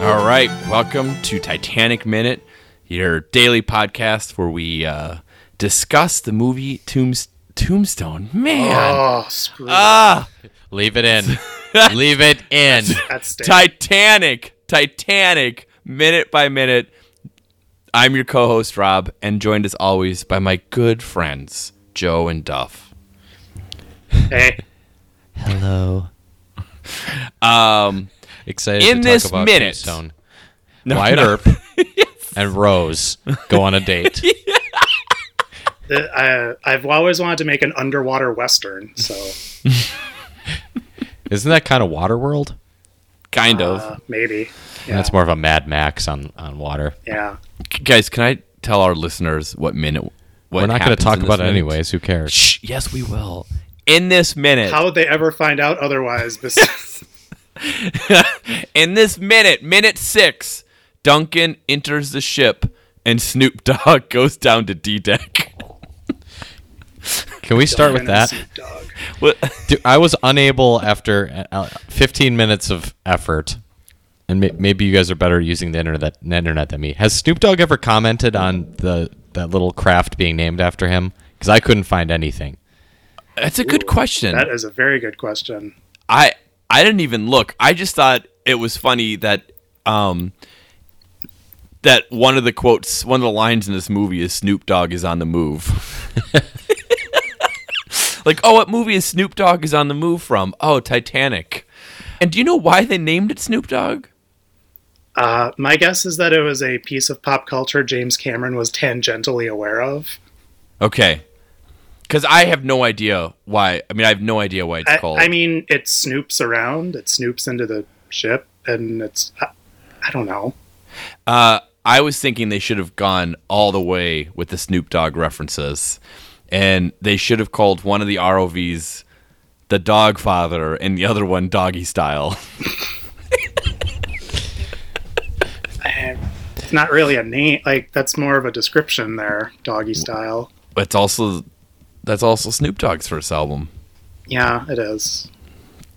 All right, welcome to Titanic Minute, your daily podcast where we uh, discuss the movie Tombs- Tombstone. Man, Oh, screw ah, Leave it in. Leave it in. that stinks. Titanic, Titanic, minute by minute. I'm your co-host Rob, and joined as always by my good friends Joe and Duff. Hey, Hello. Um, Excited In to this talk about minute- Tombstone. no, Wyatt no. Earp and Rose go on a date. the- I, I've always wanted to make an underwater western, so Isn't that kind of Waterworld? kind of. uh, maybe. Yeah, That's more of a Mad Max on, on water. yeah. Guys, can I tell our listeners what minute? What We're not going to talk in this about it anyways. Who cares? Shh, yes, we will. In this minute, How would they ever find out otherwise? Besides, in this minute, minute six, Duncan enters the ship and Snoop Dogg goes down to D deck. Can we start with that? Snoop Dude, I was unable after uh, 15 minutes of effort, and may- maybe you guys are better using the internet, the internet than me. Has Snoop Dogg ever commented on the that little craft being named after him? Because I couldn't find anything. That's a good question. That is a very good question. I I didn't even look. I just thought it was funny that um that one of the quotes, one of the lines in this movie is Snoop Dogg is on the move. like, oh, what movie is Snoop Dogg is on the move from? Oh, Titanic. And do you know why they named it Snoop Dogg? Uh, my guess is that it was a piece of pop culture James Cameron was tangentially aware of. Okay. Because I have no idea why. I mean, I have no idea why it's I, called. I mean, it snoops around, it snoops into the ship, and it's. I, I don't know. Uh, I was thinking they should have gone all the way with the Snoop Dogg references, and they should have called one of the ROVs the Dog Father and the other one Doggy Style. It's not really a name. Like, that's more of a description there, doggy style. It's also that's also Snoop Dogg's first album. Yeah, it is.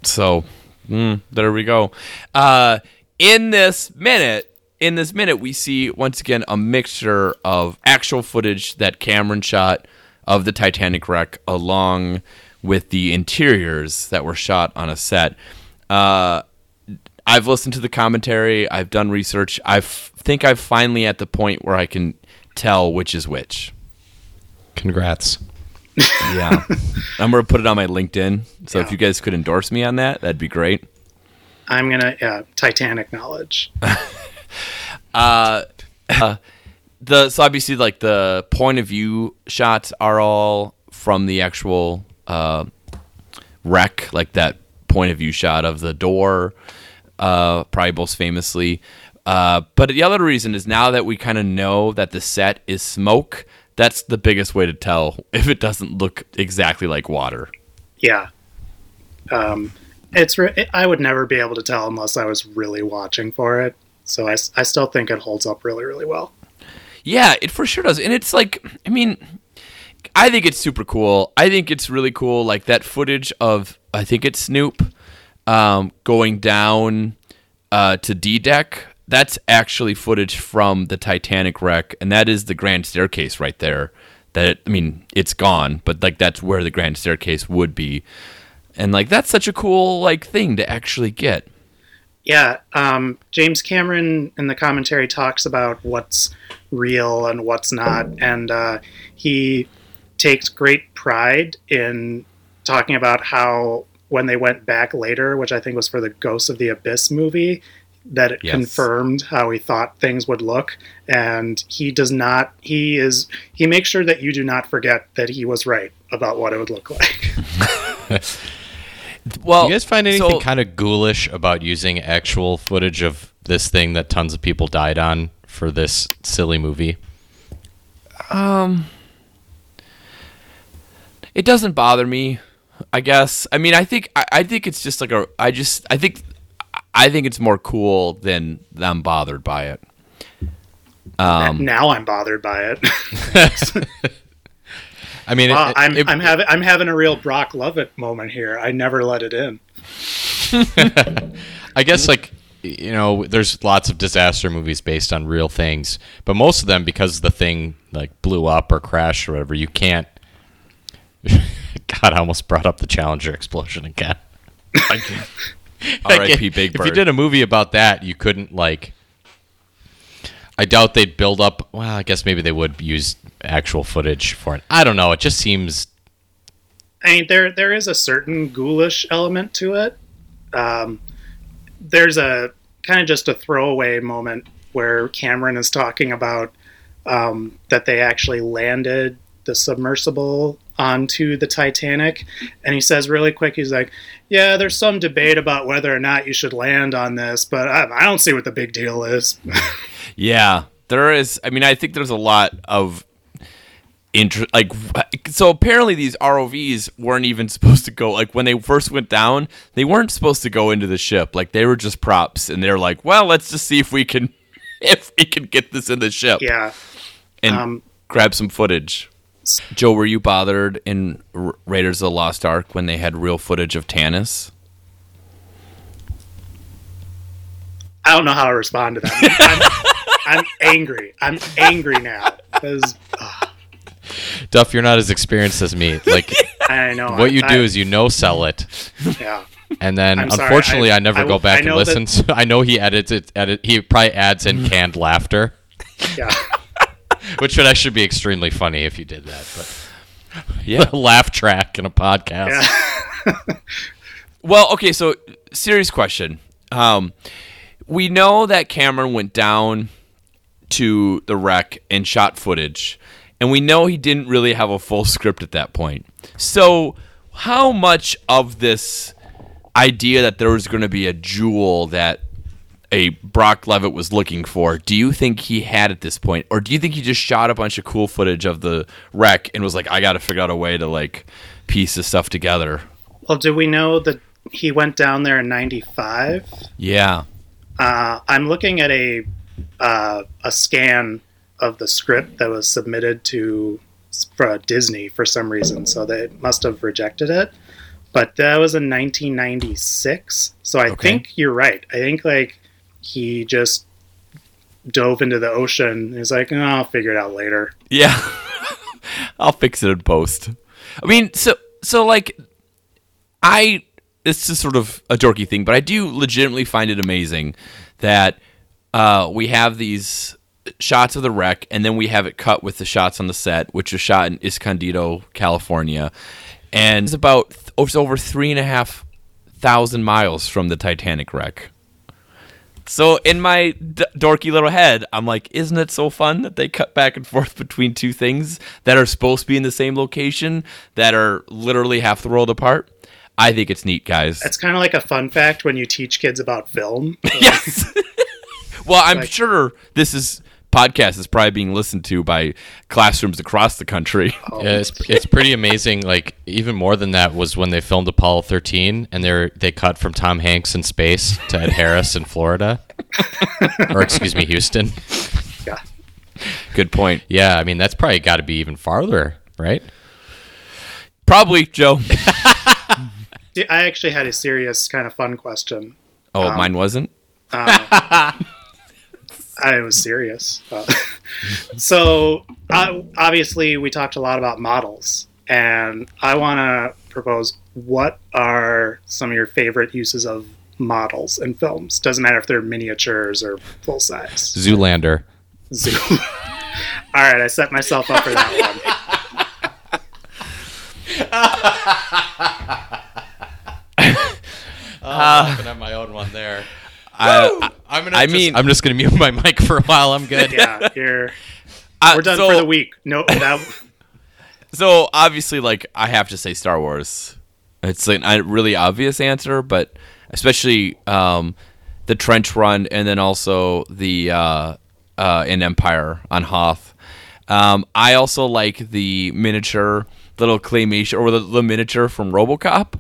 So mm, there we go. Uh, in this minute, in this minute, we see once again a mixture of actual footage that Cameron shot of the Titanic wreck, along with the interiors that were shot on a set. Uh, I've listened to the commentary. I've done research. I f- think I'm finally at the point where I can tell which is which. Congrats. Yeah, I'm gonna put it on my LinkedIn. So if you guys could endorse me on that, that'd be great. I'm gonna yeah, Titanic knowledge. the so obviously like the point of view shots are all from the actual uh, wreck, like that point of view shot of the door, uh, probably most famously. Uh, but the other reason is now that we kind of know that the set is smoke, that's the biggest way to tell if it doesn't look exactly like water. Yeah. Um, it's re- I would never be able to tell unless I was really watching for it. So I, I still think it holds up really really well. Yeah, it for sure does. And it's like, I mean, I think it's super cool. I think it's really cool. Like that footage of, I think it's Snoop um, going down uh, to D deck. That's actually footage from the Titanic wreck, and that is the grand staircase right there. That I mean, it's gone, but like that's where the grand staircase would be, and like that's such a cool like thing to actually get. Yeah, um, James Cameron in the commentary talks about what's real and what's not, and uh, he takes great pride in talking about how when they went back later, which I think was for the Ghosts of the Abyss movie, that it Yes. confirmed how he thought things would look, and he does not. He is. He makes sure that you do not forget that he was right about what it would look like. Well, you guys find anything so- kind of ghoulish about using actual footage of this thing that tons of people died on for this silly movie? Um, It doesn't bother me. I guess. I mean, I think I, I think it's just like a. I just I think I think it's more cool than I'm bothered by it. Um, now I'm bothered by it. I mean, Wow, it- I'm it- I'm having I'm having a real Brock Lovett moment here. I never let it in. I guess like you know, there's lots of disaster movies based on real things, but most of them because the thing like blew up or crashed or whatever, you can't. God, I almost brought up the Challenger explosion again. R.I.P. Like, Big If you did a movie about that, you couldn't like. I doubt they'd build up. Well, I guess maybe they would use actual footage for it. I don't know. It just seems I mean, there there is a certain ghoulish element to it. Um, there's a kind of just a throwaway moment where Cameron is talking about um, that they actually landed the submersible onto the Titanic, and he says really quick, he's like, "Yeah, there's some debate about whether or not you should land on this, but I, I don't see what the big deal is." Yeah, there is. I mean, I think there's a lot of interest. Like, so apparently these ROVs weren't even supposed to go. Like when they first went down, they weren't supposed to go into the ship. Like they were just props, and they're like, well, let's just see if we can, if we can get this in the ship yeah, and um, grab some footage. Joe, were you bothered in Raiders of the Lost Ark when they had real footage of Tanis? I don't know how to respond to that. I'm, I'm angry. I'm angry now because Duff. You're not as experienced as me. Like I know what you I, do is you know sell it, yeah. and then I'm sorry, unfortunately I- I, never I- go back and know listen. So I know he edits it. Edit. He probably adds in canned laughter, Yeah. which would actually be extremely funny if you did that. But Yeah. laugh track in a podcast. Yeah. Well, okay, so serious question. Um, we know that Cameron went down to the wreck and shot footage, and we know he didn't really have a full script at that point. So, how much of this idea that there was going to be a jewel that a Brock Lovett was looking for, do you think he had at this point, or do you think he just shot a bunch of cool footage of the wreck and was like, "I got to figure out a way to like piece this stuff together"? Well, do we know that he went down there in '95? Yeah. Uh, I'm looking at a uh, a scan of the script that was submitted to for Disney for some reason, so they must have rejected it. But that was in 1996, so I Okay. think you're right. I think like he just dove into the ocean. And he's like, oh, I'll figure it out later. Yeah. I'll fix it in post. I mean, so so like I it's just sort of a dorky thing, but I do legitimately find it amazing that uh, we have these shots of the wreck and then we have it cut with the shots on the set, which was shot in Escondido, California. And it's about it's over three and a half thousand miles from the Titanic wreck. So in my d- dorky little head, I'm like, isn't it so fun that they cut back and forth between two things that are supposed to be in the same location that are literally half the world apart? I think it's neat, guys. It's kind of like a fun fact when you teach kids about film. yes. well, I'm Like- sure this is podcast is probably being listened to by classrooms across the country. Yeah, it's it's pretty amazing. Like even more than that was when they filmed Apollo 13, and they are they cut from Tom Hanks in space to Ed Harris in Florida, or excuse me, Houston. yeah. Good point. Yeah, I mean that's probably got to be even farther, right? Probably, Joe. I actually had a serious kind of fun question. Oh, Um, mine wasn't. I was serious. Uh, so uh, obviously, we talked a lot about models, and I want to propose what are some of your favorite uses of models in films? Doesn't matter if they're miniatures or full size. Zoolander. Zoo. All right, I set myself up for that one. Oh, I'm gonna have my own one there. I, I'm gonna. I just- mean- I'm just gonna mute my mic for a while. I'm good. Yeah, you're, I- we're done so- for the week. No, that So obviously, like I have to say Star Wars. It's like a really obvious answer, but especially um, the trench run, and then also the uh, uh, in Empire on Hoth. Um, I also like the miniature, little claymation or the, the miniature from RoboCop.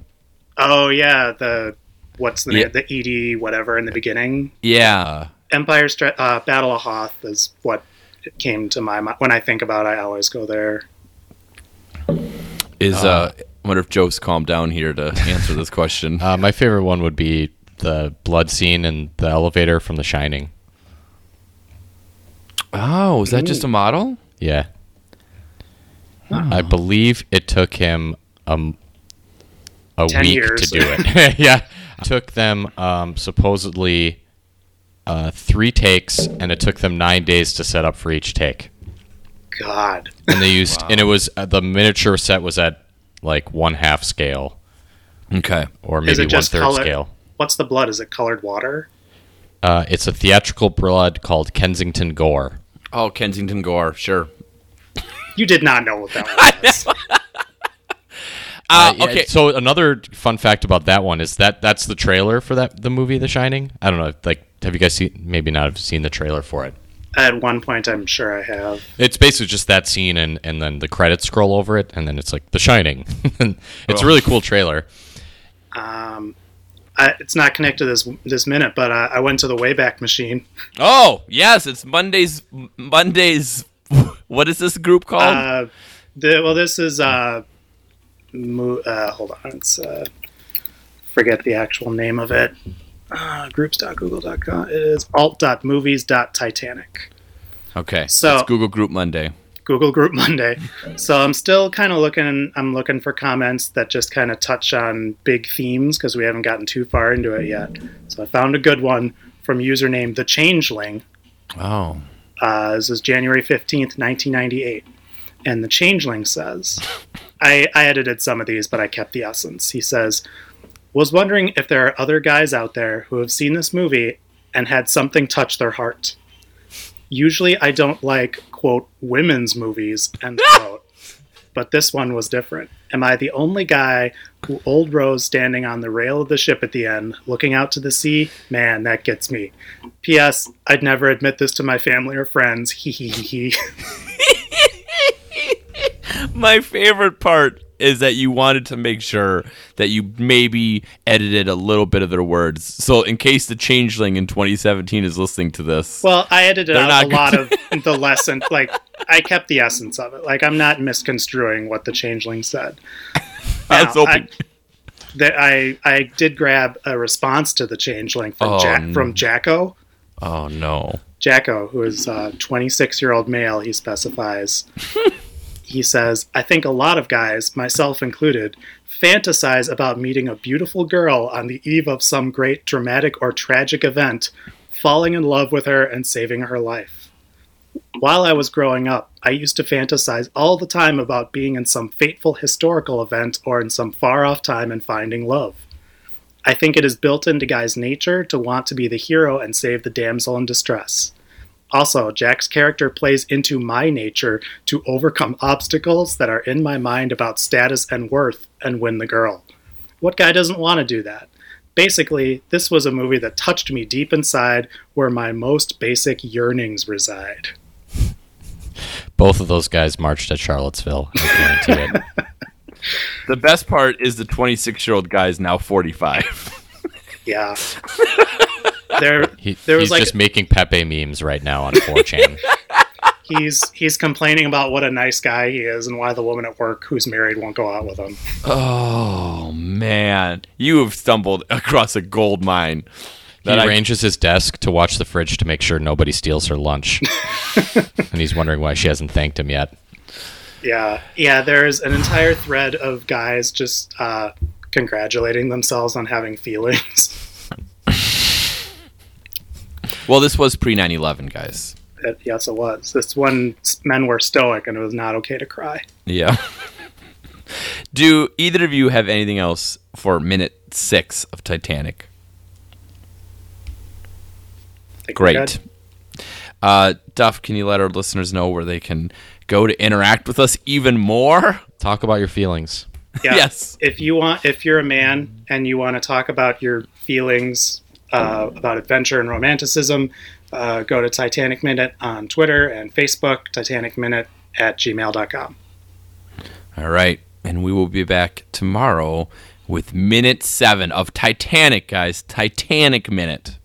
Oh yeah, the what's the Yeah. name? The ED whatever in the beginning. Yeah. Empire Stra- uh, Battle of Hoth is what came to my mind when I think about. it, I always go there. Is uh, I wonder if Joe's calmed down here to answer this question. Uh, my favorite one would be the blood scene in the elevator from The Shining. oh, is that just a model? Yeah. I believe it took him um, a 10 week years. to do it. yeah. Took them um, supposedly uh, three takes, and it took them nine days to set up for each take. God, And they used, and it was uh, the miniature set was at like one half scale Okay. or maybe it one color? scale. What's the blood? Is it colored water? Uh, it's a theatrical blood called Kensington Gore. Oh, Kensington Gore, sure. You did not know what that was. Uh, yeah, okay. So another fun fact about that one is that that's the trailer for that the movie The Shining. I don't know. Like, have you guys seen? Maybe not have seen the trailer for it. At one point, I'm sure I have. It's basically just that scene and and then the credits scroll over it, and then it's like The Shining. And it's a really cool trailer. Um, I, it's not connected this this minute, but uh, I went to the Wayback Machine. Oh, yes, it's Mondays. Mondays. What is this group called? Uh, the, well, this is uh, mo- uh, hold on, it's uh, forget the actual name of it. Uh, groups.google.com. It is alt.movies.titanic. okay. so- it's Google Group Monday. Google Group Monday. So I'm still kind of looking. I'm looking for comments that just kind of touch on big themes because we haven't gotten too far into it yet. So I found a good one from username the Changeling. Oh. Uh, this is January 15th, 1998. And the Changeling says, I, I edited some of these, but I kept the essence. He says, Was wondering if there are other guys out there who have seen this movie and had something touch their heart. Usually I don't like, quote, women's movies, end quote. But this one was different. Am I the only guy who old Rose standing on the rail of the ship at the end, looking out to the sea? Man, that gets me. P.S. I'd never admit this to my family or friends. Hee hee hee hee. My favorite part is that you wanted to make sure that you maybe edited a little bit of their words. So in case the changeling in 2017 is listening to this. Well, I edited out a lot of the lesson. Like, I kept the essence of it. Like, I'm not misconstruing what the changeling said. I Now, hoping. That I I did grab a response to the changeling from Oh, Jack no. from Jacko. oh no. Jacko, who is a 26 year old male, he specifies. he says, I think a lot of guys, myself included, fantasize about meeting a beautiful girl on the eve of some great dramatic or tragic event, falling in love with her and saving her life. While I was growing up, I used to fantasize all the time about being in some fateful historical event or in some far off time and finding love. I think it is built into guys' nature to want to be the hero and save the damsel in distress. Also, Jack's character plays into my nature to overcome obstacles that are in my mind about status and worth and win the girl. What guy doesn't want to do that? Basically, this was a movie that touched me deep inside where my most basic yearnings reside. Both of those guys marched at Charlottesville. I guarantee it. The best part is the 26 year old guy is now 45. Yeah. there He, there was he's like just making Pepe memes right now on 4chan. he's he's complaining about what a nice guy he is and why the woman at work who's married won't go out with him. oh man, you have stumbled across a gold mine. He That I- arranges his desk to watch the fridge to make sure nobody steals her lunch. and he's wondering why she hasn't thanked him yet. Yeah, yeah. There's an entire thread of guys just uh, congratulating themselves on having feelings. Well, this was pre 9 11, guys. It- yes, it was. This one, men were stoic, and it was not okay to cry. Yeah. Do either of you have anything else for minute six of Titanic? Great. Uh, Duff, can you let our listeners know where they can go to interact with us even more? Talk about your feelings. Yeah. Yes. If you want, if you're a man and you want to talk about your feelings uh, about adventure and romanticism, uh, go to Titanic Minute on Twitter and Facebook, Titanic Minute at gmail.com. All right. And we will be back tomorrow with minute seven of Titanic, guys. Titanic Minute.